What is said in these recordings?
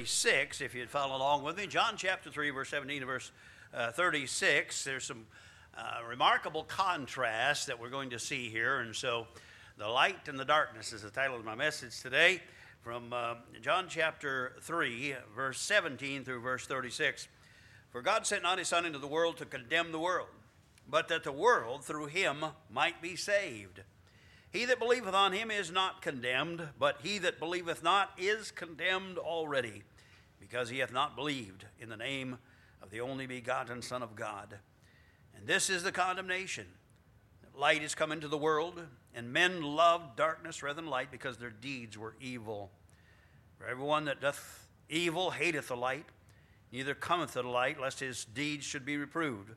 36, if you'd follow along with me. John chapter 3, verse 17 to verse uh, 36. There's some uh, remarkable contrast that we're going to see here. And so, The Light and the Darkness is the title of my message today from uh, John chapter 3, verse 17 through verse 36. For God sent not his Son into the world to condemn the world, but that the world through him might be saved. He that believeth on him is not condemned, but he that believeth not is condemned already, because he hath not believed in the name of the only begotten Son of God. And this is the condemnation. Light is come into the world, and men loved darkness rather than light, because their deeds were evil. For everyone that doth evil hateth the light, neither cometh to the light, lest his deeds should be reproved.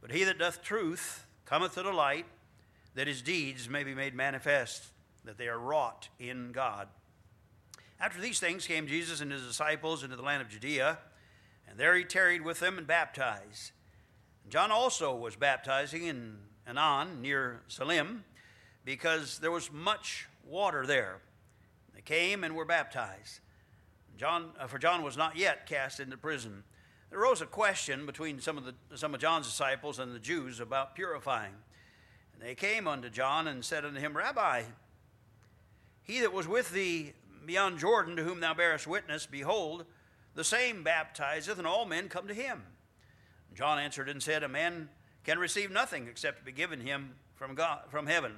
But he that doth truth cometh to the light, that his deeds may be made manifest, that they are wrought in God. After these things came Jesus and his disciples into the land of Judea, and there he tarried with them and baptized. John also was baptizing in Aenon near Salim, because there was much water there. They came and were baptized. John, uh, for John was not yet cast into prison. There arose a question between some of, the, some of John's disciples and the Jews about purifying. And they came unto John and said unto him, Rabbi, he that was with thee beyond Jordan, to whom thou bearest witness, behold, the same baptizeth, and all men come to him. John answered and said, A man can receive nothing except be given him from God from heaven.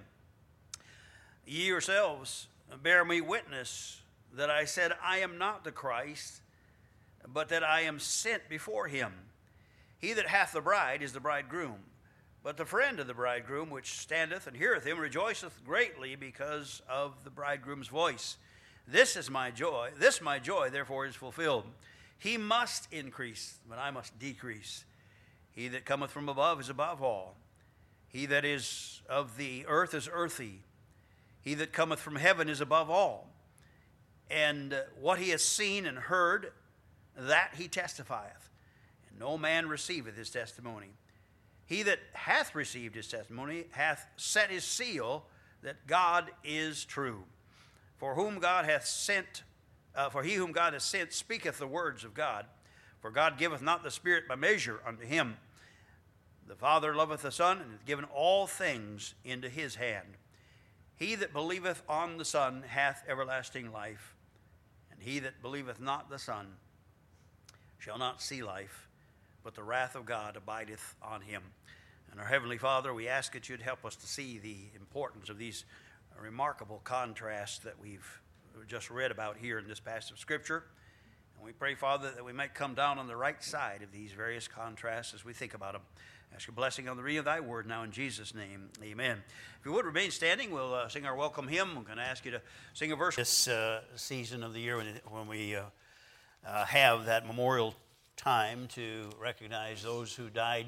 Ye yourselves bear me witness that I said, I am not the Christ, but that I am sent before him. He that hath the bride is the bridegroom. But the friend of the bridegroom, which standeth and heareth him, rejoiceth greatly because of the bridegroom's voice. This is my joy. This my joy, therefore, is fulfilled. He must increase, but I must decrease. He that cometh from above is above all. He that is of the earth is earthy. He that cometh from heaven is above all. And uh, what he has seen and heard, that he testifieth. And no man receiveth his testimony. He that hath received his testimony hath set his seal that God is true. For whom God hath sent, uh, for he whom God hath sent speaketh the words of God. For God giveth not the Spirit by measure unto him. The Father loveth the Son, and hath given all things into his hand. He that believeth on the Son hath everlasting life, and he that believeth not the Son shall not see life, but the wrath of God abideth on him. And our Heavenly Father, we ask that you'd help us to see the importance of these remarkable contrast that we've just read about here in this passage of Scripture. And we pray, Father, that we might come down on the right side of these various contrasts as we think about them. Ask your blessing on the reading of thy word now in Jesus' name. Amen. If you would remain standing, we'll uh, sing our welcome hymn. I'm going to ask you to sing a verse. This uh, season of the year when, when we uh, uh have that memorial time to recognize those who died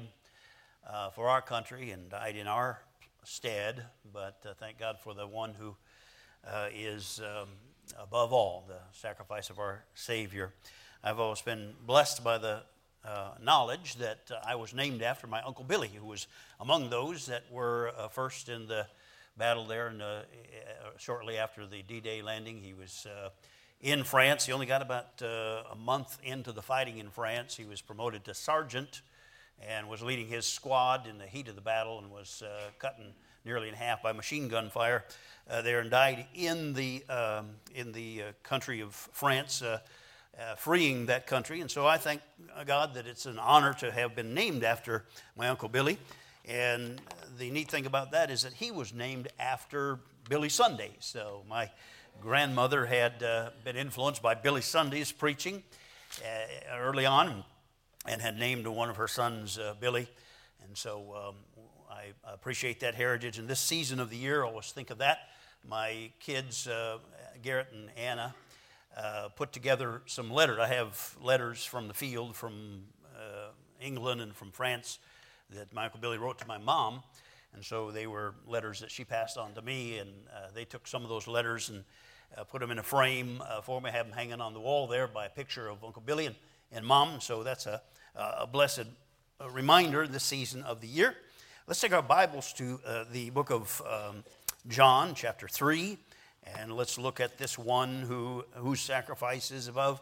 uh, for our country and died in our stead. But uh, thank God for the one who uh, is um, above all, the sacrifice of our Savior. I've always been blessed by the uh, knowledge that uh, I was named after my Uncle Billy, who was among those that were uh, first in the battle there and shortly after the D Day landing. He was in France. He only got about uh, a month into the fighting in France. He was promoted to sergeant and was leading his squad in the heat of the battle and was uh, cut nearly in half by machine gun fire uh, there and died in the, um, in the uh, country of France. Uh, uh, freeing that country. And so I thank God that it's an honor to have been named after my Uncle Billy. And the neat thing about that is that he was named after Billy Sunday. So my grandmother had uh, been influenced by Billy Sunday's preaching uh, early on and had named one of her sons uh, Billy. And so um, I appreciate that heritage. And this season of the year, I always think of that. My kids, uh, Garrett and Anna, uh, put together some letters. I have letters from the field from uh, England and from France that Michael Billy wrote to my mom. And so they were letters that she passed on to me, and uh, they took some of those letters and uh, put them in a frame for me, have them hanging on the wall there by a picture of Uncle Billy and, and Mom. So that's a, a blessed reminder this season of the year. Let's take our Bibles to uh, the book of um, John, chapter 3, and let's look at this one who, whose sacrifice is above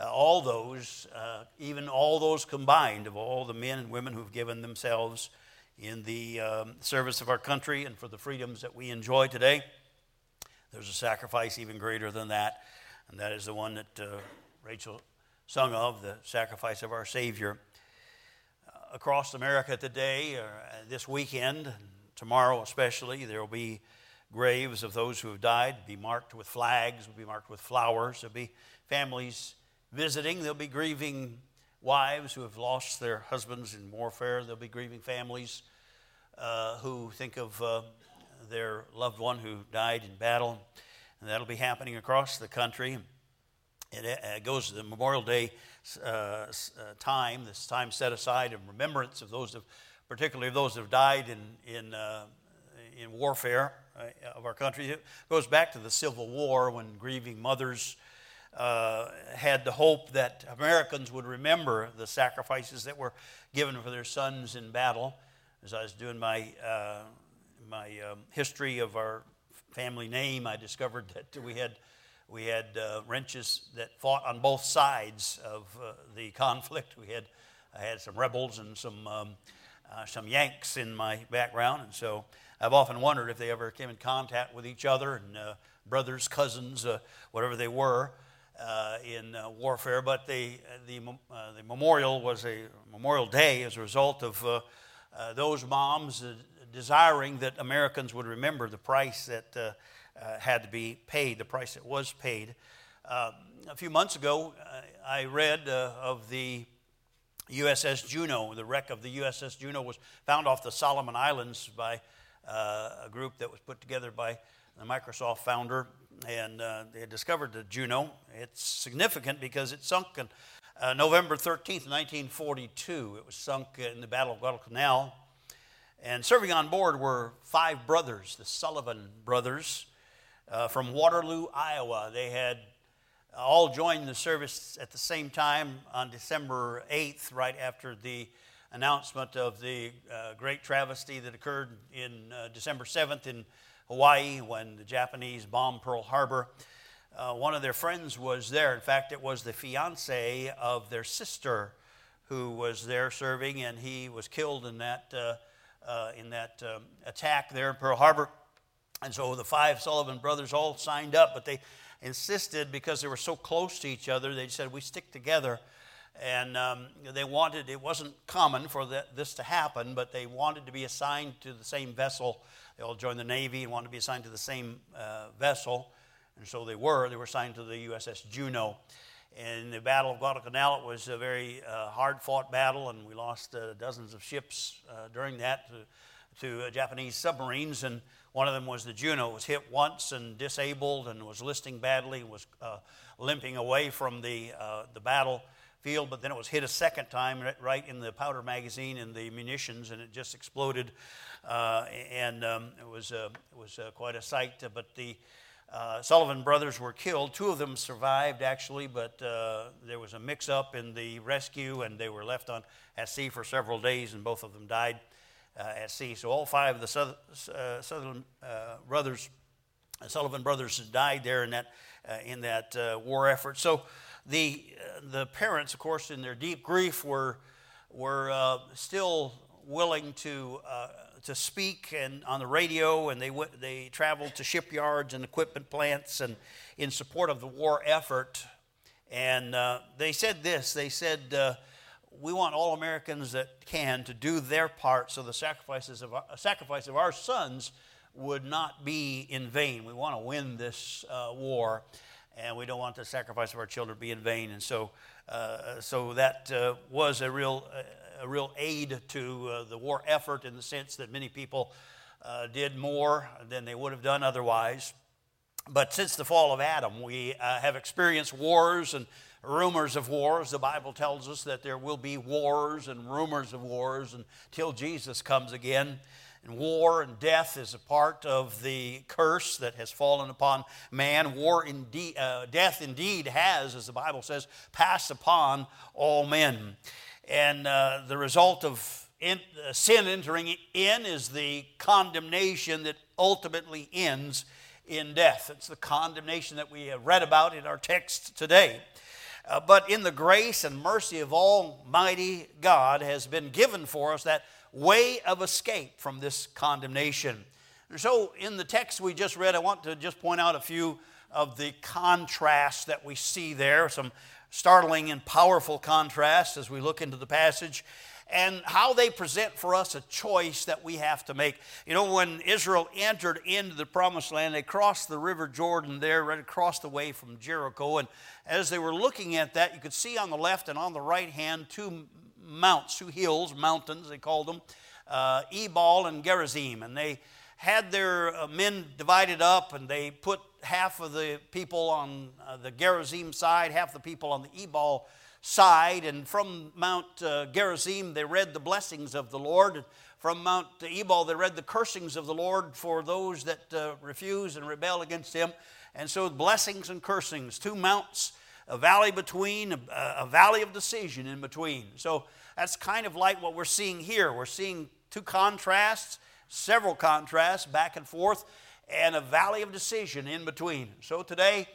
uh, all those, uh, even all those combined, of all the men and women who've given themselves in the um, service of our country and for the freedoms that we enjoy today. There's a sacrifice even greater than that, and that is the one that uh, Rachel sung of the sacrifice of our Savior. Uh, across America today, or uh, this weekend, tomorrow especially, there will be graves of those who have died, be marked with flags, will be marked with flowers. There'll be families visiting. There'll be grieving wives who have lost their husbands in warfare. There'll be grieving families uh, who think of uh, their loved one who died in battle. And that'll be happening across the country. It uh, goes to the Memorial Day uh, uh, time, this time set aside in remembrance of those, particularly of those who have died in, in, uh, in warfare of our country. It goes back to the Civil War when grieving mothers uh, had the hope that Americans would remember the sacrifices that were given for their sons in battle. As I was doing my, uh, my um, history of our family name, I discovered that we had, we had uh, wrenches that fought on both sides of uh, the conflict. We had, I had some rebels and some, um, uh, some Yanks in my background, and so I've often wondered if they ever came in contact with each other and uh, brothers, cousins, whatever they were uh, in uh, warfare, but the, the, uh, the memorial was a Memorial Day as a result of uh, uh, those moms uh, desiring that Americans would remember the price that Uh, had to be paid, the price that was paid. Uh, a few months ago, uh, I read of the USS Juneau. The wreck of the USS Juneau was found off the Solomon Islands by a group that was put together by the Microsoft founder and uh, they discovered the Juneau. It's significant because it sunk on uh, November 13th, 1942. It was sunk in the Battle of Guadalcanal. And serving on board were five brothers, the Sullivan brothers, uh, from Waterloo, Iowa. They had all joined the service at the same time on December 8th, right after the announcement of the uh, great travesty that occurred in uh, December 7th in Hawaii when the Japanese bombed Pearl Harbor. Uh, one of their friends was there. In fact, it was the fiance of their sister who was there serving, and he was killed in that, uh, uh, in that um, attack there in Pearl Harbor. And so the five Sullivan brothers all signed up, but they insisted because they were so close to each other, they said, We stick together. And um, they wanted, it wasn't common for that, this to happen, but they wanted to be assigned to the same vessel they all joined the Navy and wanted to be assigned to the same uh, vessel. And so they were. They were assigned to the USS Juneau. In the Battle of Guadalcanal, it was a very uh, hard fought battle, and we lost uh, dozens of ships uh, during that to, to uh, Japanese submarines. And one of them was the Juneau, It was hit once and disabled and was listing badly was uh, limping away from the, the battle field, but then it was hit a second time right in the powder magazine and the munitions, and it just exploded. Uh, and um, it was, uh, it was uh, quite a sight. But the uh, Sullivan brothers were killed. Two of them survived, actually, but uh, there was a mix up in the rescue, and they were left on, at sea for several days, and both of them died uh, Uh, at sea. So all five of the Southern uh, uh, brothers, Sullivan brothers, died there in that, in that war effort. So the, the parents, of course, in their deep grief, were, were still willing to to speak and on the radio, and they went, they traveled to shipyards and equipment plants and in support of the war effort. And uh, they said this: they said, uh, "We want all Americans that can to do their part, so the sacrifices of our, sacrifice of our sons would not be in vain. We want to win this uh, war." and we don't want the sacrifice of our children to be in vain. And so, uh, so that uh, was a real, a real aid to uh, the war effort in the sense that many people uh, did more than they would have done otherwise. But since the fall of Adam, we uh, have experienced wars and rumors of wars. The Bible tells us that there will be wars and rumors of wars until Jesus comes again. And war and death is a part of the curse that has fallen upon man. War indeed, uh, death indeed has, as the Bible says, passed upon all men. And uh, the result of in, uh, sin entering in is the condemnation that ultimately ends in death. It's the condemnation that we have read about in our text today. Uh, but in the grace and mercy of Almighty God has been given for us that way of escape from this condemnation. So, in the text we just read, I want to just point out a few of the contrasts that we see there, some startling and powerful contrasts as we look into the passage and how they present for us a choice that we have to make. You know, when Israel entered into the promised land, they crossed the river Jordan there, right across the way from Jericho. And as they were looking at that, you could see on the left and on the right hand two mounts, two hills, mountains, they called them, uh, Ebal and Gerizim. And they had their uh, men divided up, and they put half of the people on uh, the Gerizim side, half the people on the Ebal side. And from Mount uh, Gerizim, they read the blessings of the Lord. From Mount Ebal, they read the cursings of the Lord for those that uh, refuse and rebel against him. And so, blessings and cursings, two mounts, a valley between, a, a valley of decision in between. So, that's kind of like what we're seeing here. We're seeing two contrasts, several contrasts back and forth, and a valley of decision in between. So, today,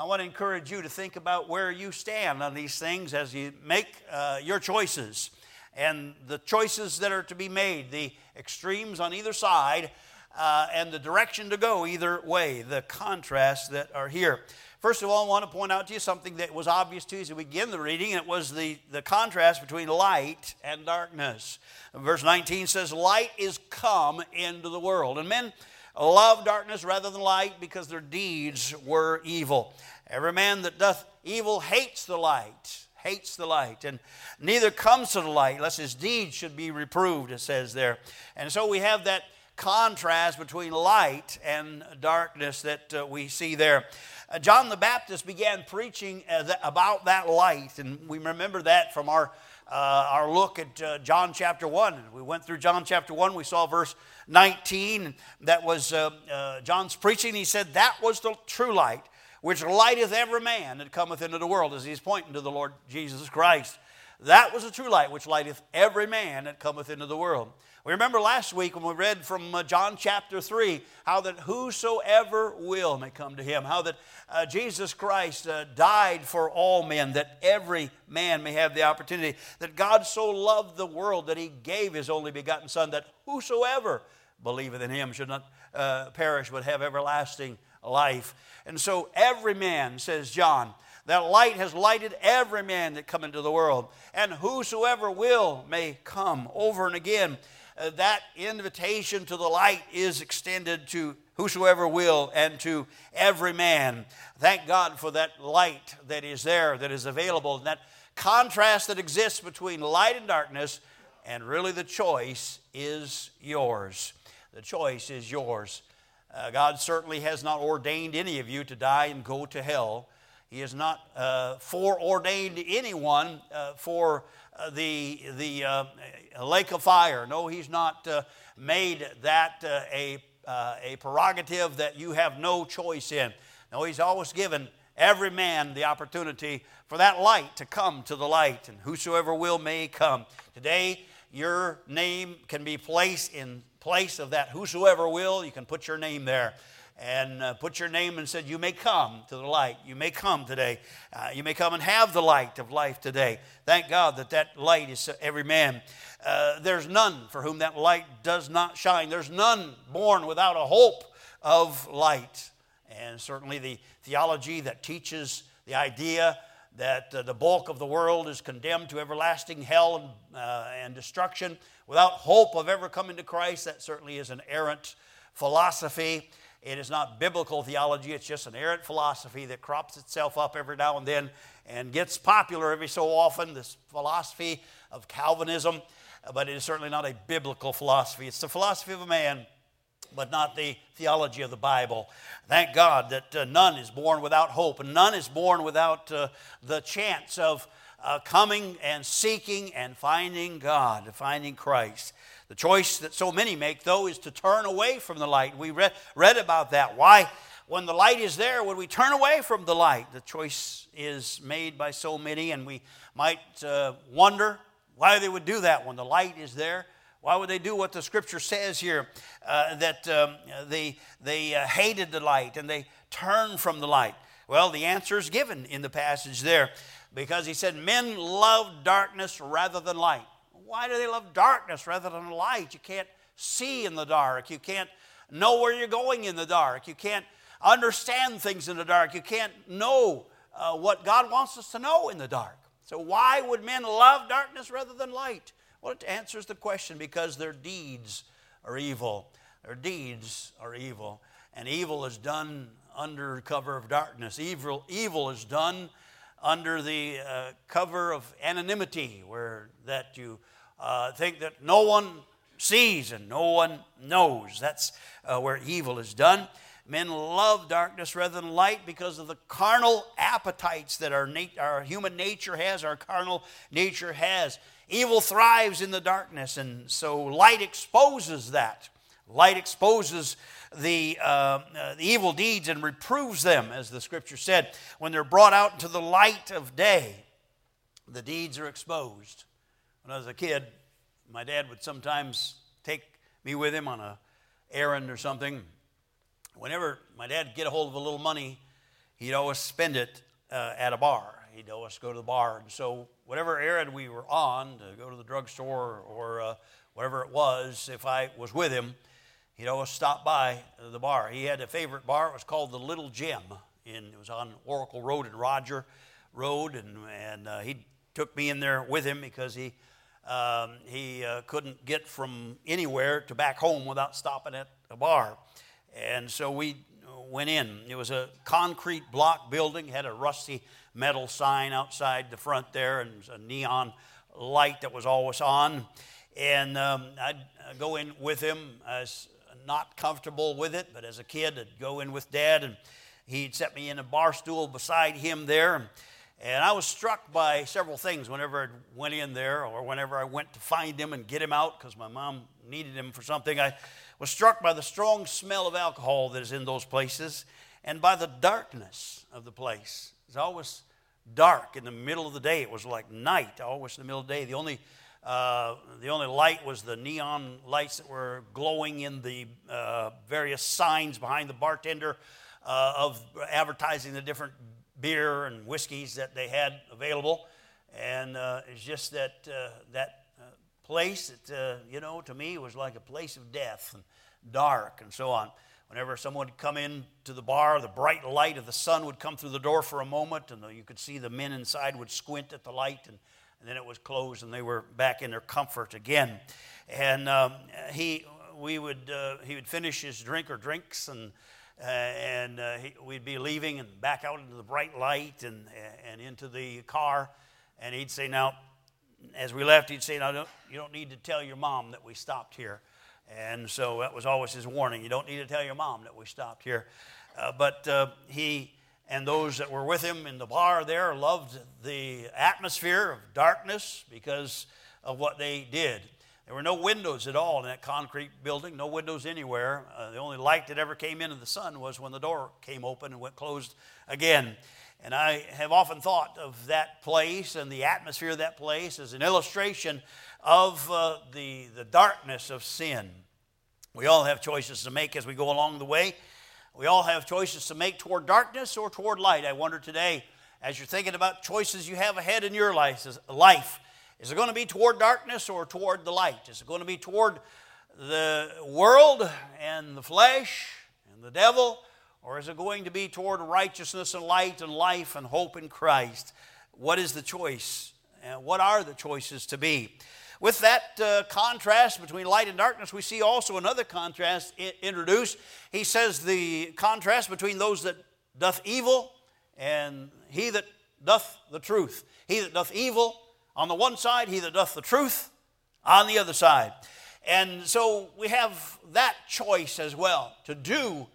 I want to encourage you to think about where you stand on these things as you make uh, your choices and the choices that are to be made, the extremes on either side, uh, and the direction to go either way, the contrasts that are here. First of all, I want to point out to you something that was obvious to you as we begin the reading, and it was the, the contrast between light and darkness. Verse 19 says, Light is come into the world. And men, love darkness rather than light because their deeds were evil. Every man that doth evil hates the light, hates the light, and neither comes to the light lest his deeds should be reproved, it says there. And so we have that contrast between light and darkness that uh, we see there. Uh, John the Baptist began preaching uh, th- about that light, and we remember that from our uh, our look at uh, John chapter 1. We went through John chapter 1, we saw verse 19. That was uh, uh, John's preaching. He said, That was the true light, which lighteth every man that cometh into the world, as he's pointing to the Lord Jesus Christ. That was the true light which lighteth every man that cometh into the world. We remember last week when we read from uh, John chapter 3 how that whosoever will may come to him, how that uh, Jesus Christ uh, died for all men, that every man may have the opportunity, that God so loved the world that he gave his only begotten Son, that whosoever believeth in him should not uh, perish but have everlasting life. And so every man, says John, that light has lighted every man that come into the world, and whosoever will may come over and again uh, that invitation to the light is extended to whosoever will and to every man. Thank God for that light that is there, that is available, and that contrast that exists between light and darkness, and really the choice is yours. The choice is yours. Uh, God certainly has not ordained any of you to die and go to hell. He has not uh, foreordained anyone uh, for uh, the, the uh, lake of fire. No, he's not uh, made that a, a prerogative that you have no choice in. No, he's always given every man the opportunity for that light to come to the light, and whosoever will may come. Today, your name can be placed in place of that whosoever will. You can put your name there and uh, put your name and said, You may come to the light. You may come today. Uh, you may come and have the light of life today. Thank God that that light is every man. Uh, there's none for whom that light does not shine. There's none born without a hope of light. And certainly the theology that teaches the idea that uh, the bulk of the world is condemned to everlasting hell and, uh, and destruction without hope of ever coming to Christ, that certainly is an errant philosophy. It is not biblical theology, it's just an errant philosophy that crops itself up every now and then and gets popular every so often. This philosophy of Calvinism, but it is certainly not a biblical philosophy. It's the philosophy of a man, but not the theology of the Bible. Thank God that uh, none is born without hope, and none is born without uh, the chance of uh, coming and seeking and finding God, finding Christ. The choice that so many make, though, is to turn away from the light. We read, read about that. Why, when the light is there, would we turn away from the light? The choice is made by so many, and we might uh, wonder why they would do that when the light is there. Why would they do what the scripture says here? Uh, that um, they, they uh, hated the light and they turned from the light. Well, the answer is given in the passage there. because he said, Men love darkness rather than light. Why do they love darkness rather than light? You can't see in the dark. You can't know where you're going in the dark. You can't understand things in the dark. You can't know uh, what God wants us to know in the dark. So, why would men love darkness rather than light? Well, it answers the question because their deeds are evil. Their deeds are evil. And evil is done under cover of darkness. Evil, evil is done under the uh, cover of anonymity, where that you uh, think that no one sees and no one knows. That's uh, where evil is done. Men love darkness rather than light because of the carnal appetites that our, nat- our human nature has, our carnal nature has. Evil thrives in the darkness, and so light exposes that. Light exposes the, uh, uh, the evil deeds and reproves them, as the scripture said. When they're brought out into the light of day, the deeds are exposed. When I was a kid, my dad would sometimes take me with him on a errand or something whenever my dad get a hold of a little money, he'd always spend it uh, at a bar. He'd always go to the bar. And so, whatever errand we were on, to go to the drugstore or uh, whatever it was, if I was with him, he'd always stop by the bar. He had a favorite bar. It was called the Little Gem. In, it was on Oracle Road and Roger Road. And, and uh, he took me in there with him because he, um, he uh, couldn't get from anywhere to back home without stopping at a bar. And so we went in. It was a concrete block building, had a rusty metal sign outside the front there, and a neon light that was always on. And um, I'd go in with him. I was not comfortable with it, but as a kid, I'd go in with dad, and he'd set me in a bar stool beside him there. And I was struck by several things whenever I went in there or whenever I went to find him and get him out because my mom needed him for something. I was struck by the strong smell of alcohol that is in those places and by the darkness of the place. It's always dark in the middle of the day. It was like night, always in the middle of the day. The only, uh, the only light was the neon lights that were glowing in the uh, various signs behind the bartender uh, of advertising the different beer and whiskeys that they had available. And uh, it's just that, uh, that place that, uh, you know, to me was like a place of death and dark and so on. Whenever someone would come in to the bar, the bright light of the sun would come through the door for a moment, and you could see the men inside would squint at the light, and, and then it was closed, and they were back in their comfort again. And um, he, we would, uh, he would finish his drink or drinks, and uh, and uh, he, we'd be leaving and back out into the bright light and, and into the car. And he'd say, Now, as we left, he'd say, "Now, don't, you don't need to tell your mom that we stopped here." And so that was always his warning. You don't need to tell your mom that we stopped here. Uh, but uh, he and those that were with him in the bar there loved the atmosphere of darkness because of what they did. There were no windows at all in that concrete building, no windows anywhere. Uh, the only light that ever came into the sun was when the door came open and went closed again. And I have often thought of that place and the atmosphere of that place as an illustration of uh, the, the darkness of sin. We all have choices to make as we go along the way. We all have choices to make toward darkness or toward light. I wonder today, as you're thinking about choices you have ahead in your life, life is it going to be toward darkness or toward the light? Is it going to be toward the world and the flesh and the devil? Or is it going to be toward righteousness and light and life and hope in Christ? What is the choice? And what are the choices to be? With that uh, contrast between light and darkness, we see also another contrast I- introduced. He says the contrast between those that doth evil and he that doth the truth. He that doth evil on the one side, he that doth the truth on the other side. And so we have that choice as well to do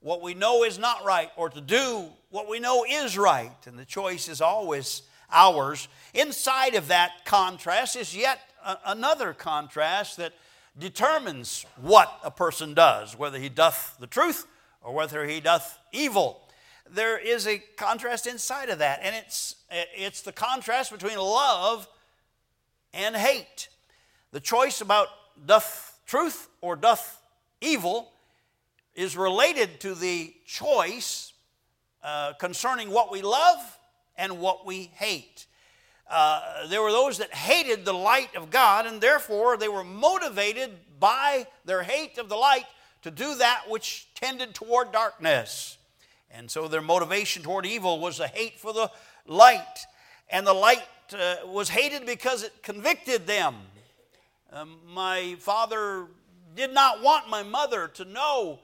what we know is not right or to do what we know is right. And the choice is always ours. Inside of that contrast is yet a- another contrast that determines what a person does, whether he doth the truth or whether he doth evil. There is a contrast inside of that, and it's, it's the contrast between love and hate. The choice about doth truth or doth evil is related to the choice uh, concerning what we love and what we hate. Uh, there were those that hated the light of God, and therefore they were motivated by their hate of the light to do that which tended toward darkness. And so their motivation toward evil was a hate for the light. And the light uh, was hated because it convicted them. Um, my father did not want my mother to know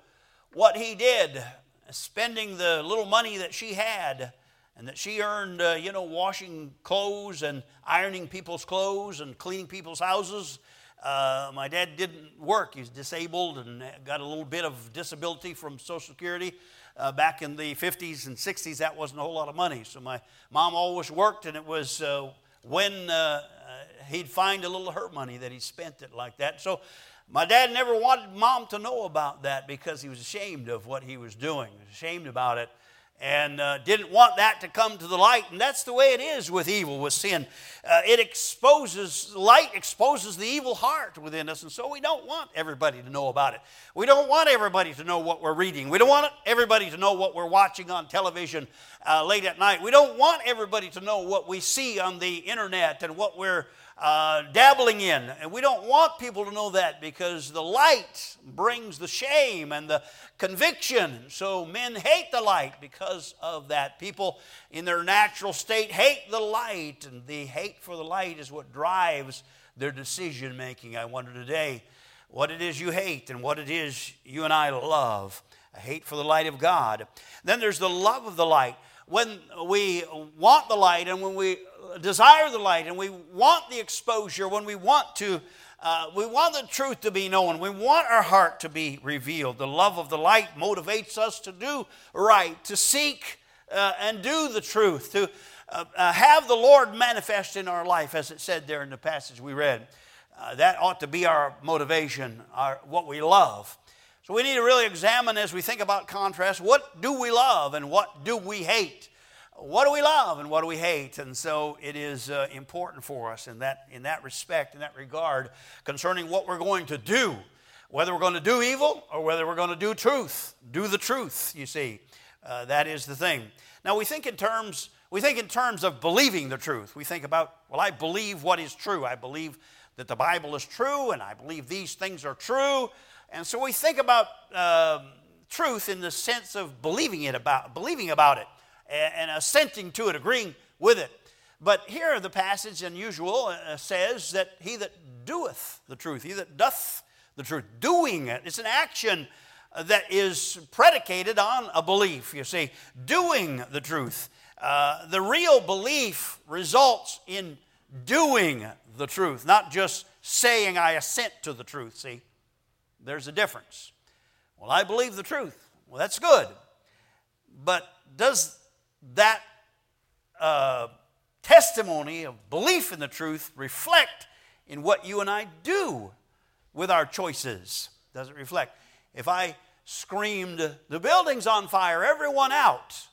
what he did, spending the little money that she had and that she earned, uh, you know, washing clothes and ironing people's clothes and cleaning people's houses. Uh, my dad didn't work. He's disabled and got a little bit of disability from Social Security. Uh, back in the 50s and 60s, that wasn't a whole lot of money. So my mom always worked, and it was uh, when uh, uh, he'd find a little her money that he spent it like that. So my dad never wanted mom to know about that because he was ashamed of what he was doing, ashamed about it and uh, didn't want that to come to the light. And that's the way it is with evil, with sin. Uh, it exposes, light exposes the evil heart within us, and so we don't want everybody to know about it. We don't want everybody to know what we're reading. We don't want everybody to know what we're watching on television uh, late at night. We don't want everybody to know what we see on the internet and what we're uh, dabbling in. And we don't want people to know that because the light brings the shame and the conviction. So men hate the light because of that. People in their natural state hate the light, and the hate for the light is what drives their decision making. I wonder today what it is you hate and what it is you and I love. A hate for the light of God. Then there's the love of the light. When we want the light and when we desire the light and we want the exposure, when we want to, uh, we want the truth to be known, we want our heart to be revealed. The love of the light motivates us to do right, to seek uh, and do the truth, to uh, uh have the Lord manifest in our life, as it said there in the passage we read. Uh, that ought to be our motivation, our, what we love. So we need to really examine as we think about contrast what do we love and what do we hate? what do we love and what do we hate? And so it is uh, important for us in that, in that respect, in that regard, concerning what we're going to do, whether we're going to do evil or whether we're going to do truth. Do the truth, you see. Uh, that is the thing. Now we think in terms we think in terms of believing the truth. We think about, well, I believe what is true. I believe that the Bible is true, and I believe these things are true. And so we think about uh, truth in the sense of believing it about believing about it and assenting to it, agreeing with it. But here the passage, unusual, uh, says that he that doeth the truth, he that doth the truth, doing it, it's an action that is predicated on a belief, you see, doing the truth. Uh, the real belief results in doing the truth, not just saying, I assent to the truth. See, there's a difference. Well, I believe the truth. Well, that's good. But does that uh, testimony of belief in the truth reflect in what you and I do with our choices? Does it reflect? If I screamed, the building's on fire, everyone out,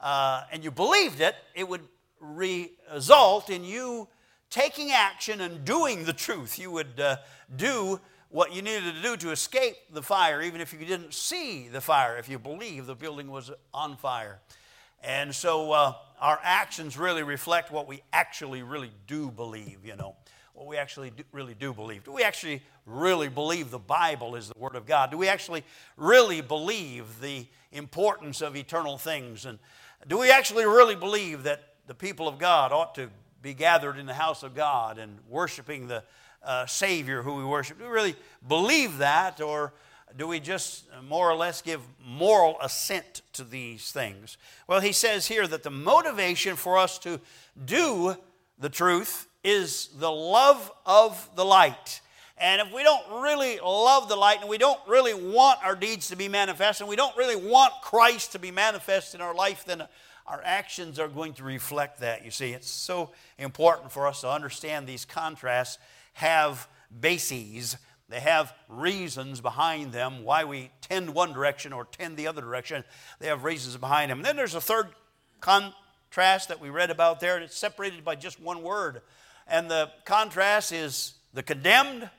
uh, and you believed it, it would result in you taking action and doing the truth. You would uh, do what you needed to do to escape the fire, even if you didn't see the fire, if you believe the building was on fire. And so uh, our actions really reflect what we actually really do believe, you know, what we actually do, really do believe. Do we actually really believe the Bible is the Word of God? Do we actually really believe the importance of eternal things? And do we actually really believe that the people of God ought to be gathered in the house of God and worshiping the uh, Savior who we worship? Do we really believe that, or do we just more or less give moral assent to these things? Well, he says here that the motivation for us to do the truth is the love of the light. And if we don't really love the light and we don't really want our deeds to be manifest and we don't really want Christ to be manifest in our life, then our actions are going to reflect that. You see, it's so important for us to understand these contrasts have bases they have reasons behind them why we tend one direction or tend the other direction. They have reasons behind them. And then there's a third contrast that we read about there, and it's separated by just one word. And the contrast is the condemned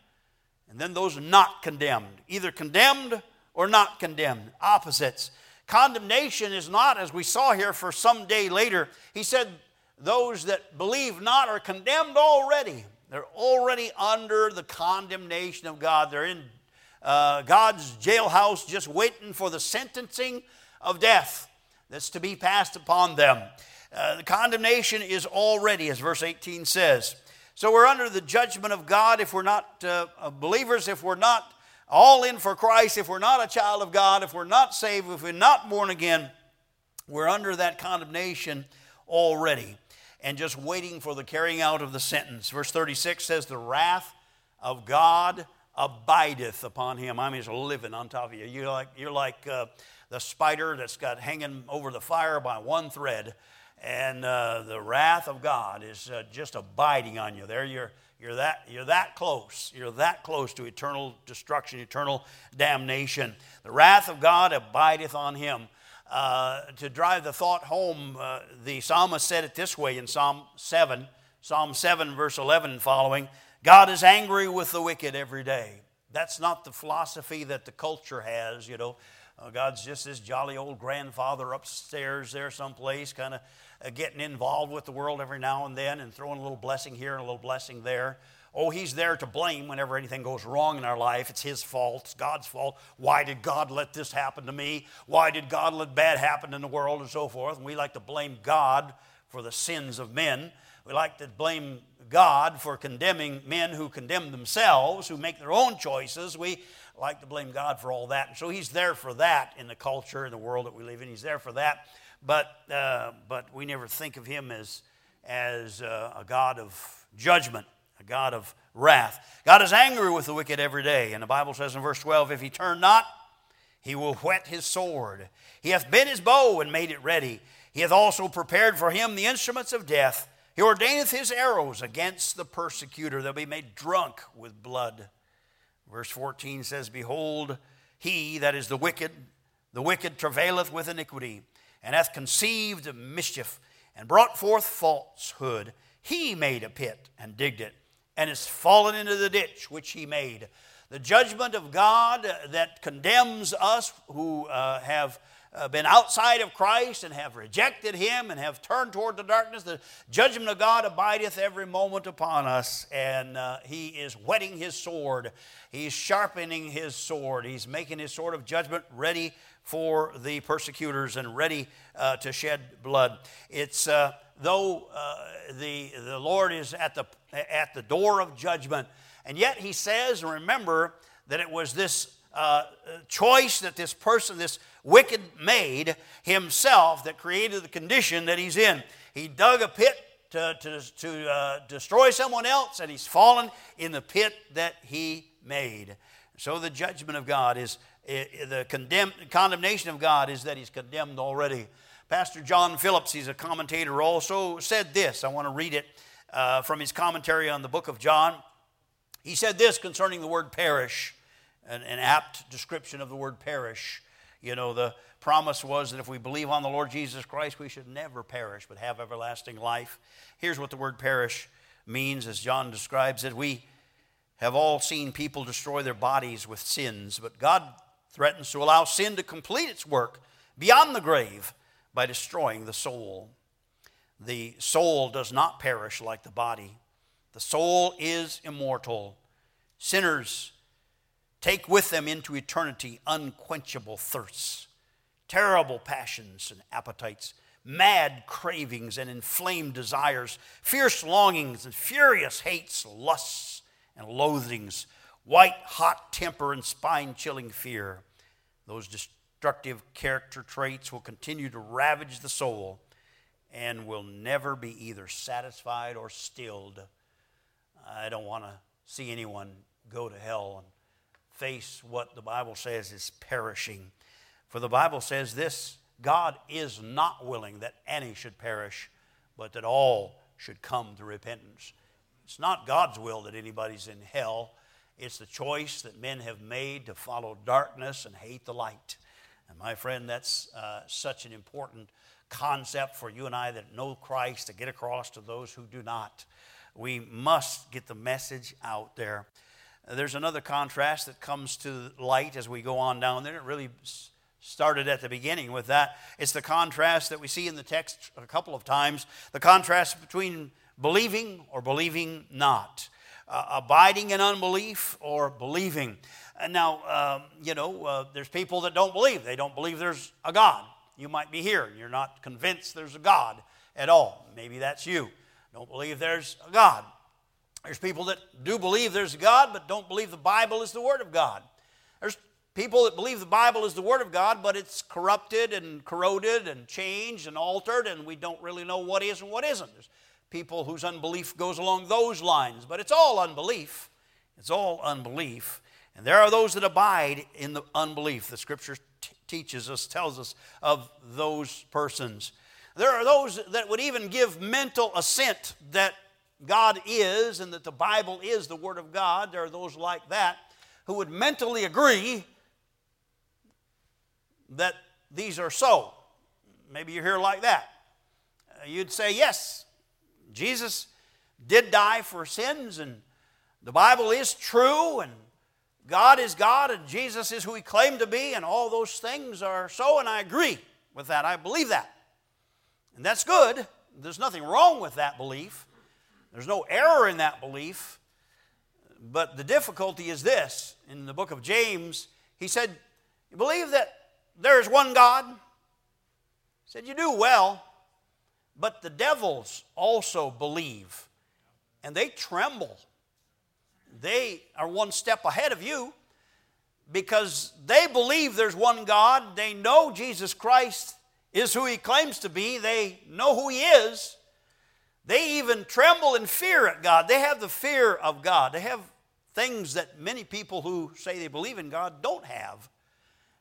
and then those not condemned. Either condemned or not condemned. Opposites. condemnation is not, as we saw here, for some day later. He said, Those that believe not are condemned already. They're already under the condemnation of God. They're in uh, God's jailhouse just waiting for the sentencing of death that's to be passed upon them. Uh, the condemnation is already, as verse 18 says. So we're under the judgment of God if we're not uh, believers, if we're not all in for Christ, if we're not a child of God, if we're not saved, if we're not born again, we're under that condemnation already and just waiting for the carrying out of the sentence. Verse 36 says, The wrath of God abideth upon him. I mean, it's living on top of you. You're like, you're like uh, the spider that's got hanging over the fire by one thread, and uh, the wrath of God is uh, just abiding on you. There, you're you're that, you're that close. You're that close to eternal destruction, eternal damnation. The wrath of God abideth on him. Uh, to drive the thought home, uh, the psalmist said it this way in Psalm 7, Psalm 7, verse 11 and following God is angry with the wicked every day. That's not the philosophy that the culture has, you know. Uh, God's just this jolly old grandfather upstairs there someplace, kind of uh, getting involved with the world every now and then and throwing a little blessing here and a little blessing there. Oh, he's there to blame whenever anything goes wrong in our life. It's his fault. It's God's fault. Why did God let this happen to me? Why did God let bad happen in the world and so forth? And we like to blame God for the sins of men. We like to blame God for condemning men who condemn themselves, who make their own choices. We like to blame God for all that. And so he's there for that in the culture, in the world that we live in. He's there for that but, uh, but we never think of him as, as uh, a God of judgment, a God of wrath. God is angry with the wicked every day. And the Bible says in verse 12, if he turn not, he will whet his sword. He hath bent his bow and made it ready. He hath also prepared for him the instruments of death. He ordaineth his arrows against the persecutor. They'll be made drunk with blood. Verse 14 says, Behold, he that is the wicked, the wicked travaileth with iniquity and hath conceived mischief and brought forth falsehood. He made a pit and digged it, and is fallen into the ditch which he made. The judgment of God that condemns us who uh, have uh, been outside of Christ and have rejected Him and have turned toward the darkness, the judgment of God abideth every moment upon us. And uh, He is whetting His sword, He's sharpening His sword, He's making His sword of judgment ready for the persecutors and ready uh, to shed blood. It's uh, though uh, the, the Lord is at the, at the door of judgment, and yet he says, remember that it was this uh, choice that this person, this wicked made himself that created the condition that he's in. He dug a pit to, to, to uh, destroy someone else, and he's fallen in the pit that he made. So the judgment of God is the condemn, condemnation of God is that he's condemned already. Pastor John Phillips, he's a commentator, also said this. I want to read it uh, from his commentary on the book of John. He said this concerning the word perish, an, an apt description of the word perish. You know, the promise was that if we believe on the Lord Jesus Christ, we should never perish but have everlasting life. Here's what the word perish means, as John describes it. We have all seen people destroy their bodies with sins, but God threatens to allow sin to complete its work beyond the grave by destroying the soul. The soul does not perish like the body, the soul is immortal. Sinners take with them into eternity unquenchable thirsts, terrible passions and appetites, mad cravings and inflamed desires, fierce longings and furious hates, lusts and loathings white hot temper and spine chilling fear. Those destructive character traits will continue to ravage the soul and will never be either satisfied or stilled. I don't want to see anyone go to hell and face what the Bible says is perishing. For the Bible says this God is not willing that any should perish, but that all should come to repentance. It's not God's will that anybody's in hell. It's the choice that men have made to follow darkness and hate the light. And my friend, that's uh, such an important concept for you and I that know Christ to get across to those who do not. We must get the message out there. There's another contrast that comes to light as we go on down there. It really started at the beginning with that. It's the contrast that we see in the text a couple of times the contrast between believing or believing not, uh, abiding in unbelief or believing. And now, um, you know, uh, there's people that don't believe. They don't believe there's a God. You might be here and you're not convinced there's a God at all. Maybe that's you. Don't believe there's a God. There's people that do believe there's a God, but don't believe the Bible is the Word of God. There's people that believe the Bible is the Word of God, but it's corrupted and corroded and changed and altered, and we don't really know what is and what isn't. There's people whose unbelief goes along those lines, but it's all unbelief. It's all unbelief. And there are those that abide in the unbelief. The Scripture t- teaches us, tells us of those persons. There are those that would even give mental assent that God is and that the Bible is the Word of God. There are those like that who would mentally agree that these are so. Maybe you're here like that. Uh, you'd say, yes, Jesus did die for sins, and the Bible is true, and God is God, and Jesus is who He claimed to be, and all those things are so, and I agree with that. I believe that. And that's good. There's nothing wrong with that belief. There's no error in that belief. But the difficulty is this in the book of James, he said, You believe that there is one God? He said, You do well, but the devils also believe, and they tremble. They are one step ahead of you because they believe there's one God. They know Jesus Christ is who he claims to be, they know who he is. They even tremble in fear at God. They have the fear of God. They have things that many people who say they believe in God don't have.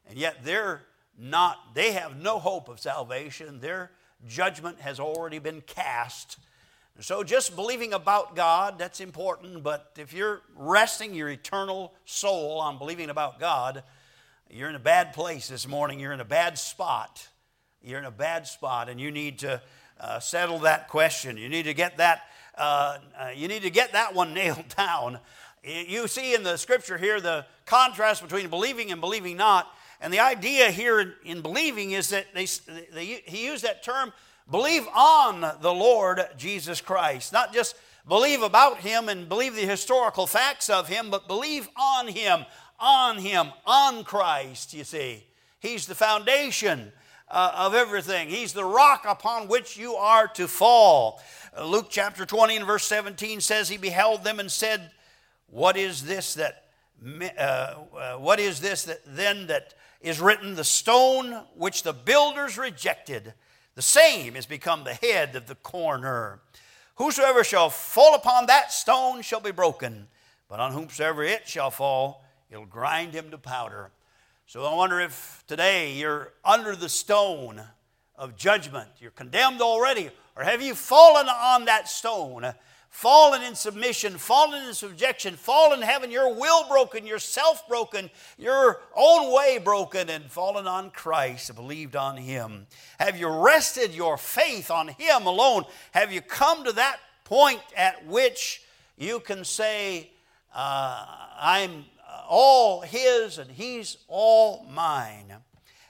And yet they're not, they have no hope of salvation. Their judgment has already been cast. So just believing about God, that's important, but if you're resting your eternal soul on believing about God, you're in a bad place this morning. You're in a bad spot. You're in a bad spot, and you need to uh, settle that question. You need to get that. Uh, uh, you need to get that one nailed down. You see in the scripture here the contrast between believing and believing not. And the idea here in, in believing is that they, they, he used that term believe on the Lord Jesus Christ. Not just believe about him and believe the historical facts of him, but believe on him, on him, on Christ, you see. He's the foundation uh, of everything. He's the rock upon which you are to fall. Luke chapter 20 and verse 17 says, He beheld them and said, What is this that, uh, uh, what is this that then that is written, the stone which the builders rejected, the same is become the head of the corner. Whosoever shall fall upon that stone shall be broken, but on whomsoever it shall fall, it'll grind him to powder. So I wonder if today you're under the stone of judgment. You're condemned already. Or have you fallen on that stone, fallen in submission, fallen in subjection, fallen having your will broken, yourself broken, your own way broken, and fallen on Christ, believed on Him? Have you rested your faith on Him alone? Have you come to that point at which you can say, uh, I'm all His and He's all mine.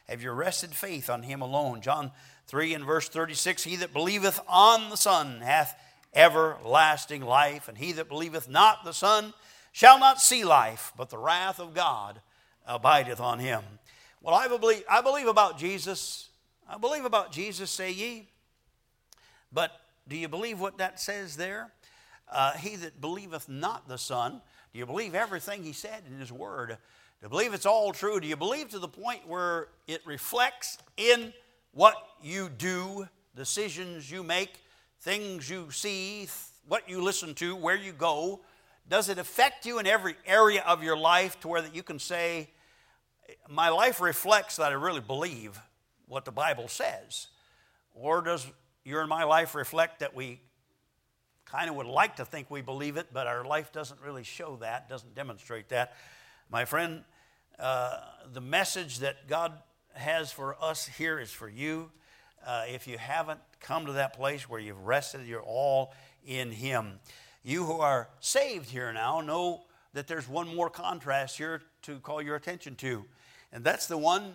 Have you rested faith on Him alone? John 3 and verse 36 He that believeth on the Son hath everlasting life, and he that believeth not the Son shall not see life, but the wrath of God abideth on him. Well, I believe, I believe about Jesus. I believe about Jesus, say ye. But do you believe what that says there? Uh, he that believeth not the Son do you believe everything he said in his word? Do you believe it's all true? Do you believe to the point where it reflects in what you do, decisions you make, things you see, what you listen to, where you go? Does it affect you in every area of your life to where that you can say, my life reflects that I really believe what the Bible says? Or does your and my life reflect that we kind of would like to think we believe it, but our life doesn't really show that, doesn't demonstrate that. My friend, uh, the message that God has for us here is for you. Uh, if you haven't come to that place where you've rested your all in Him, you who are saved here now know that there's one more contrast here to call your attention to, and that's the one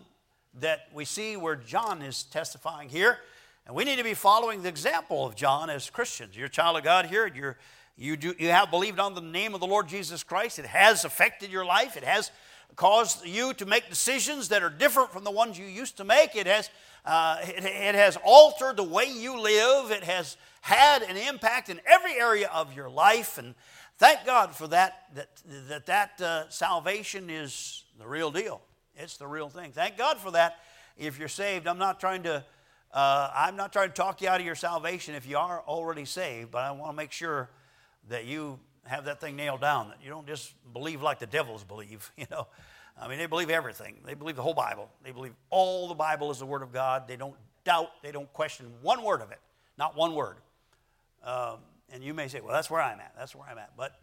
that we see where John is testifying here. And we need to be following the example of John as Christians. You're a child of God here. You're, you, do, you have believed on the name of the Lord Jesus Christ. It has affected your life. It has caused you to make decisions that are different from the ones you used to make. It has, uh, it, it has altered the way you live. It has had an impact in every area of your life. And thank God for that, that that, that uh, salvation is the real deal. It's the real thing. Thank God for that. If you're saved, I'm not trying to. Uh, I'm not trying to talk you out of your salvation if you are already saved, but I want to make sure that you have that thing nailed down. That you don't just believe like the devils believe. You know, I mean, they believe everything. They believe the whole Bible. They believe all the Bible is the Word of God. They don't doubt. They don't question one word of it. Not one word. Um, and you may say, well, that's where I'm at. That's where I'm at. But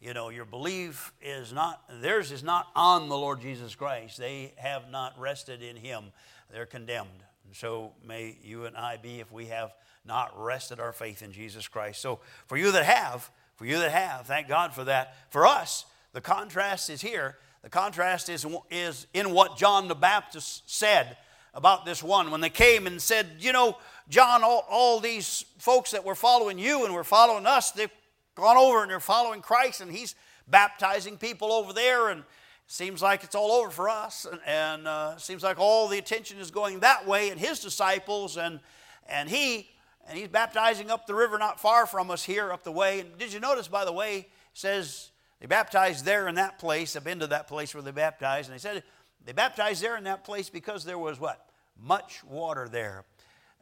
you know, your belief is not, theirs is not on the Lord Jesus Christ. They have not rested in Him. They're condemned. And so may you and I be if we have not rested our faith in Jesus Christ. So for you that have, for you that have, thank God for that. For us, the contrast is here. The contrast is, is in what John the Baptist said about this one. When they came and said, You know, John, all, all these folks that were following you and were following us, they've gone over and they're following Christ, and he's baptizing people over there, and seems like it's all over for us, and, and uh, seems like all the attention is going that way, and his disciples, and and he and he's baptizing up the river not far from us here up the way. And did you notice, by the way, says they baptized there in that place. I've been to that place where they baptized, and they said they baptized there in that place because there was what much water there.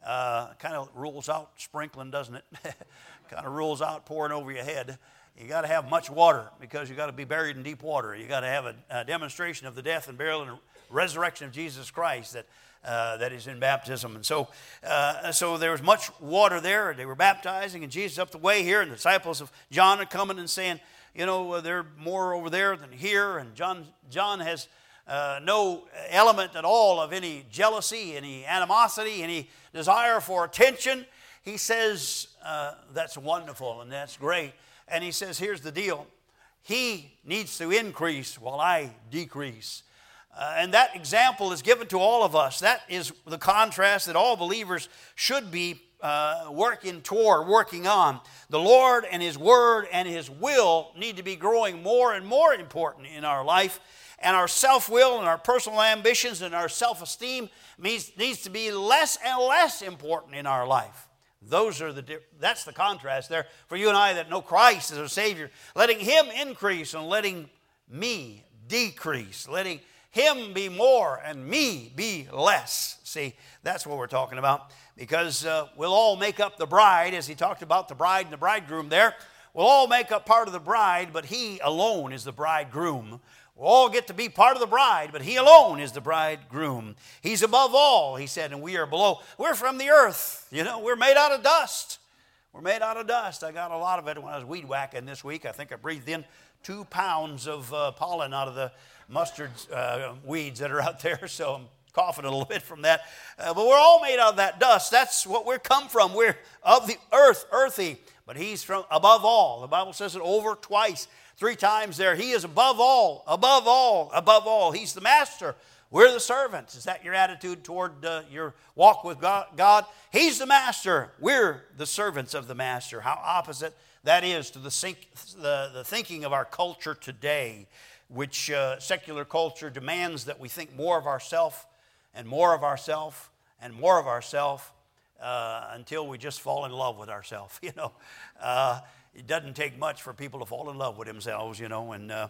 Uh, kind of rules out sprinkling, doesn't it? kind of rules out pouring over your head. You got to have much water because you got to be buried in deep water. You got to have a, a, demonstration of the death and burial and resurrection of Jesus Christ that uh, that is in baptism. And so, uh, so there was much water there. They were baptizing, and Jesus up the way here, and the disciples of John are coming and saying, you know, uh, they're more over there than here. And John, John has uh, no element at all of any jealousy, any animosity, any desire for attention he says, uh, That's wonderful and that's great. And he says, Here's the deal He needs to increase while I decrease. Uh, and that example is given to all of us. That is the contrast that all believers should be uh, working toward, working on. The Lord and His Word and His will need to be growing more and more important in our life. And our self will and our personal ambitions and our self esteem needs to be less and less important in our life. Those are the that's the contrast there for you and I that know Christ as our Savior, letting Him increase and letting me decrease, letting Him be more and me be less. See, that's what we're talking about because uh, we'll all make up the bride, as He talked about the bride and the bridegroom there. We'll all make up part of the bride, but He alone is the bridegroom. We'll all get to be part of the bride, but he alone is the bridegroom. He's above all, he said, and we are below. We're from the earth. You know, we're made out of dust. We're made out of dust. I got a lot of it when I was weed whacking this week. I think I breathed in two pounds of uh, pollen out of the mustard uh, weeds that are out there, so I'm coughing a little bit from that. Uh, but we're all made out of that dust. That's what we're come from. We're of the earth, earthy. But he's from above all. The Bible says it over twice three times there. He is above all, above all, above all. He's the master. We're the servants. Is that your attitude toward uh, your walk with God? He's the master. We're the servants of the master. How opposite that is to the, sink, the, the thinking of our culture today, which uh, secular culture demands that we think more of ourself and more of ourself and more of ourself uh, until we just fall in love with ourselves. You know, uh, it doesn't take much for people to fall in love with themselves, you know. And uh,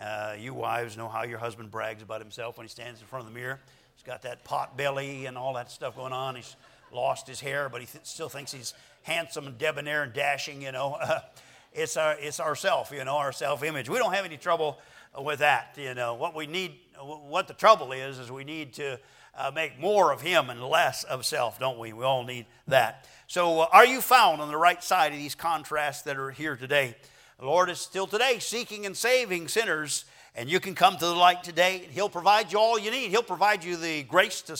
uh, you wives know how your husband brags about himself when he stands in front of the mirror. He's got that pot belly and all that stuff going on. He's lost his hair, but he th- still thinks he's handsome and debonair and dashing, you know. it's our it's ourself, you know, our self-image. We don't have any trouble with that, you know. What we need, what the trouble is, is we need to uh, make more of Him and less of self, don't we? We all need that. So, uh, are you found on the right side of these contrasts that are here today? The Lord is still today seeking and saving sinners, and you can come to the light today. He'll provide you all you need. He'll provide you the grace to,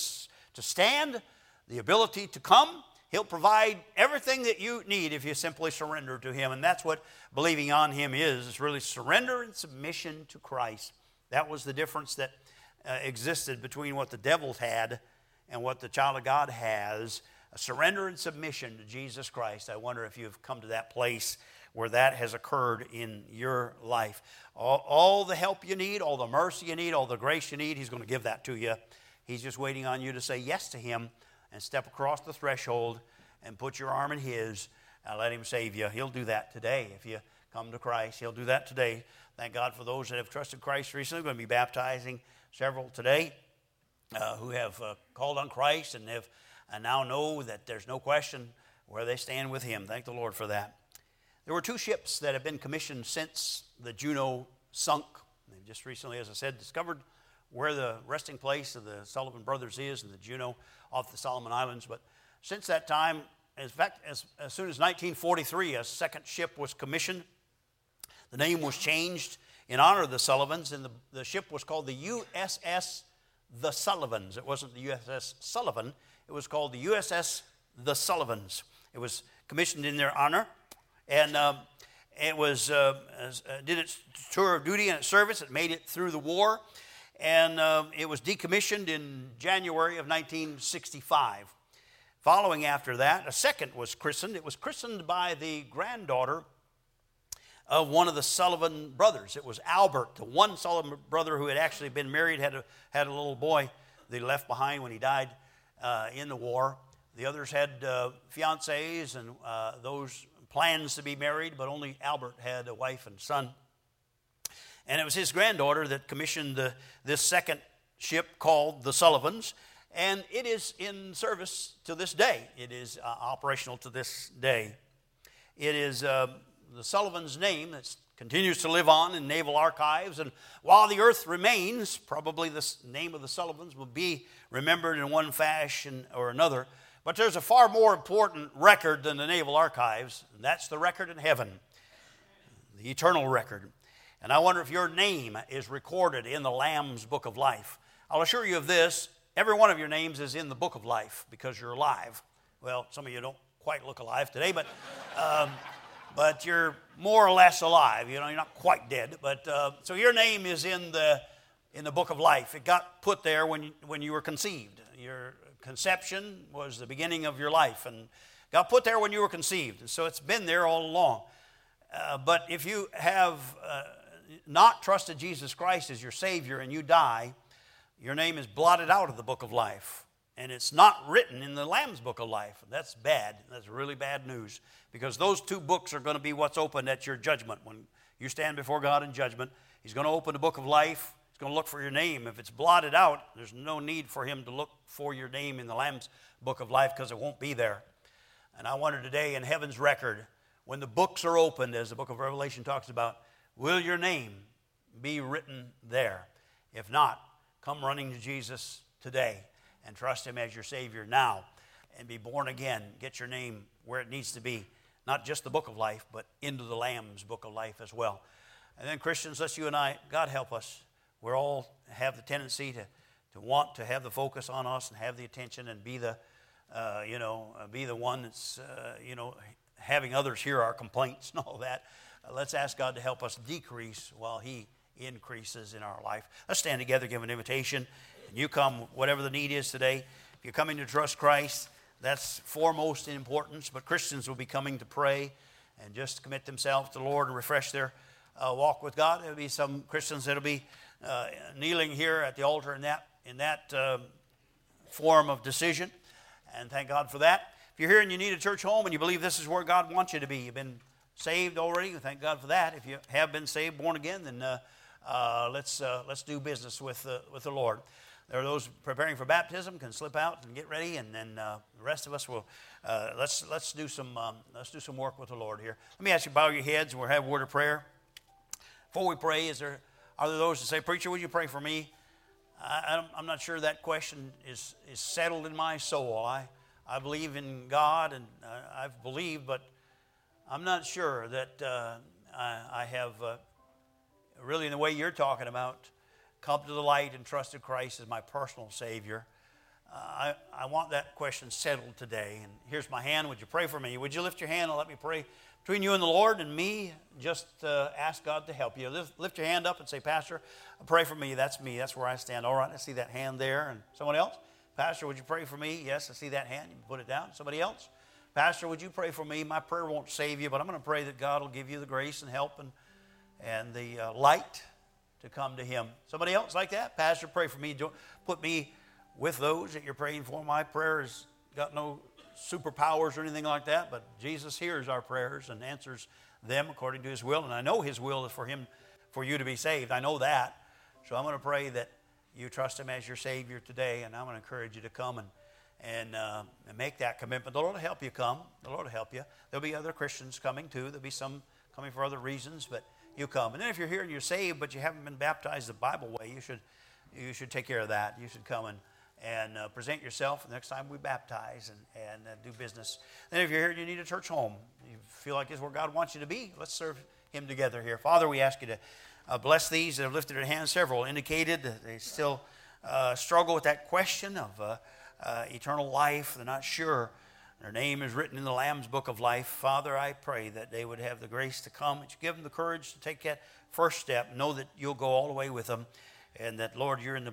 to stand, the ability to come. He'll provide everything that you need if you simply surrender to Him. And that's what believing on Him is. It's really surrender and submission to Christ. That was the difference that uh, existed between what the devil had and what the child of God has a surrender and submission to Jesus Christ. I wonder if you've come to that place where that has occurred in your life. All, all, the help you need, all the mercy you need, all the grace you need, He's going to give that to you. He's just waiting on you to say yes to Him and step across the threshold and put your arm in His and let Him save you. He'll do that today if you come to Christ. He'll do that today. Thank God for those that have trusted Christ recently. We're going to be baptizing several today uh, who have uh, called on Christ and have and now know that there's no question where they stand with him. Thank the Lord for that. There were two ships that have been commissioned since the Juneau sunk. They've just recently, as I said, discovered where the resting place of the Sullivan brothers is in the Juneau off the Solomon Islands. But since that time, in fact, as, as soon as 1943, a second ship was commissioned. The name was changed in honor of the Sullivans, and the, the ship was called the USS The Sullivans. It wasn't the USS Sullivan, it was called the USS The Sullivans. It was commissioned in their honor, and um, it was uh, uh, did its tour of duty and its service. It made it through the war, and uh, it was decommissioned in January of 1965. Following after that, a second was christened. It was christened by the granddaughter of one of the Sullivan brothers. It was Albert, the one Sullivan brother who had actually been married, had a, had a little boy that he left behind when he died uh, in the war. The others had uh, fiancés and uh, those plans to be married, but only Albert had a wife and son. And it was his granddaughter that commissioned the, this second ship called the Sullivans, and it is in service to this day. It is uh, operational to this day. It is uh, the Sullivan's name that's continues to live on in naval archives. And while the earth remains, probably the name of the Sullivans will be remembered in one fashion or another. But there's a far more important record than the naval archives, and that's the record in heaven, the eternal record. And I wonder if your name is recorded in the Lamb's book of life. I'll assure you of this every one of your names is in the book of life because you're alive. Well, some of you don't quite look alive today, but. Um, but you're more or less alive. You know, you're not quite dead. But uh, so your name is in the in the book of life. It got put there when you, when you were conceived. Your conception was the beginning of your life, and got put there when you were conceived. And so it's been there all along. Uh, but if you have uh, not trusted Jesus Christ as your Savior and you die, your name is blotted out of the book of life and it's not written in the Lamb's Book of Life. That's bad. That's really bad news because those two books are going to be what's opened at your judgment. When you stand before God in judgment, He's going to open the Book of Life. He's going to look for your name. If it's blotted out, there's no need for Him to look for your name in the Lamb's Book of Life because it won't be there. And I wonder today in heaven's record, when the books are opened, as the book of Revelation talks about, will your name be written there? If not, come running to Jesus today and trust Him as your Savior now and be born again. Get your name where it needs to be, not just the book of life, but into the Lamb's book of life as well. And then, Christians, let's you and I, God help us. We all have the tendency to, to want to have the focus on us and have the attention and be the, uh, you know, uh, be the one that's, uh, you know, having others hear our complaints and all that. Uh, let's ask God to help us decrease while He increases in our life. Let's stand together, give an invitation. You come, whatever the need is today. If you're coming to trust Christ, that's foremost in importance. But Christians will be coming to pray and just commit themselves to the Lord and refresh their uh, walk with God. There'll be some Christians that'll be uh, kneeling here at the altar in that in that um, form of decision, and thank God for that. If you're here and you need a church home and you believe this is where God wants you to be, you've been saved already. Thank God for that. If you have been saved, born again, then uh, uh let's uh, let's do business with with the Lord. There are those preparing for baptism can slip out and get ready, and then uh, the rest of us will uh, let's let's do some um, let's do some work with the Lord here. Let me ask you bow your heads, and we'll have a word of prayer. Before we pray, is there are there those that say, preacher, would you pray for me? I, am not sure that question is is settled in my soul. I I believe in God, and uh, I've believed, but I'm not sure that uh, I, I, have uh, really in the way you're talking about come to the light and trusted Christ as my personal Savior. Uh, I, I want that question settled today. And here's my hand. Would you pray for me? Would you lift your hand and let me pray between you and the Lord and me, just uh, ask God to help you. Lift, lift your hand up and say, Pastor, pray for me. That's me. That's where I stand. All right, I see that hand there. And someone else? Pastor, would you pray for me? Yes, I see that hand. You put it down. Somebody else? Pastor, would you pray for me? My prayer won't save you, but I'm going to pray that God will give you the grace and help and, and the uh, light to come to Him. Somebody else like that? Pastor, pray for me. Put me with those that you're praying for. My prayer has got no superpowers or anything like that, but Jesus hears our prayers and answers them according to His will. And I know His will is for Him, for you to be saved. I know that. So I'm going to pray that you trust Him as your Savior today, and I'm going to encourage you to come and and, uh, and make that commitment. The Lord will help you come. The Lord will help you. There'll be other Christians coming too. There'll be some coming for other reasons, but you come. And then if you're here and you're saved, but you haven't been baptized the Bible way, you should you should take care of that. You should come and and uh, present yourself next time we baptize and, and uh, do business. Then if you're here and you need a church home, you feel like this is where God wants you to be, let's serve Him together here. Father, we ask you to uh, bless these that have lifted their hands. Several indicated that they still uh, struggle with that question of uh, uh, eternal life. They're not sure. Their name is written in the Lamb's book of life. Father, I pray that they would have the grace to come, that you give them the courage to take that first step, know that you'll go all the way with them, and that, Lord, you're in the,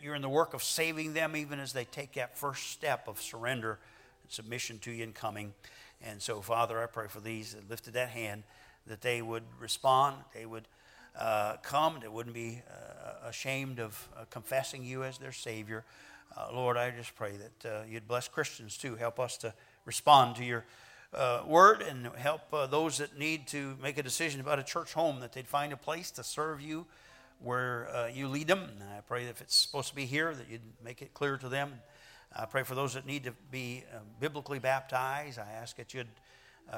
you're in the work of saving them even as they take that first step of surrender and submission to you and coming. And so, Father, I pray for these that lifted that hand, that they would respond, they would uh, come, they wouldn't be uh, ashamed of uh, confessing you as their Savior. Uh, Lord, I just pray that uh, you'd bless Christians too. Help us to respond to your uh, word and help uh, those that need to make a decision about a church home that they'd find a place to serve you where uh, you lead them. And I pray that if it's supposed to be here, that you'd make it clear to them. I pray for those that need to be uh, biblically baptized. I ask that you'd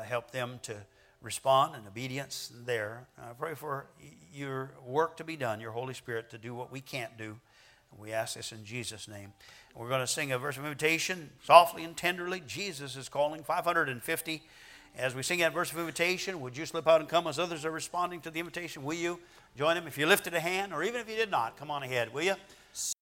help them to respond in obedience there. I pray for your work to be done, your Holy Spirit to do what we can't do. We ask this in Jesus' name. We're going to sing a verse of invitation softly and tenderly. Jesus is calling 550. As we sing that verse of invitation, would you slip out and come as others are responding to the invitation? Will you join them? If you lifted a hand, or even if you did not, come on ahead, will you?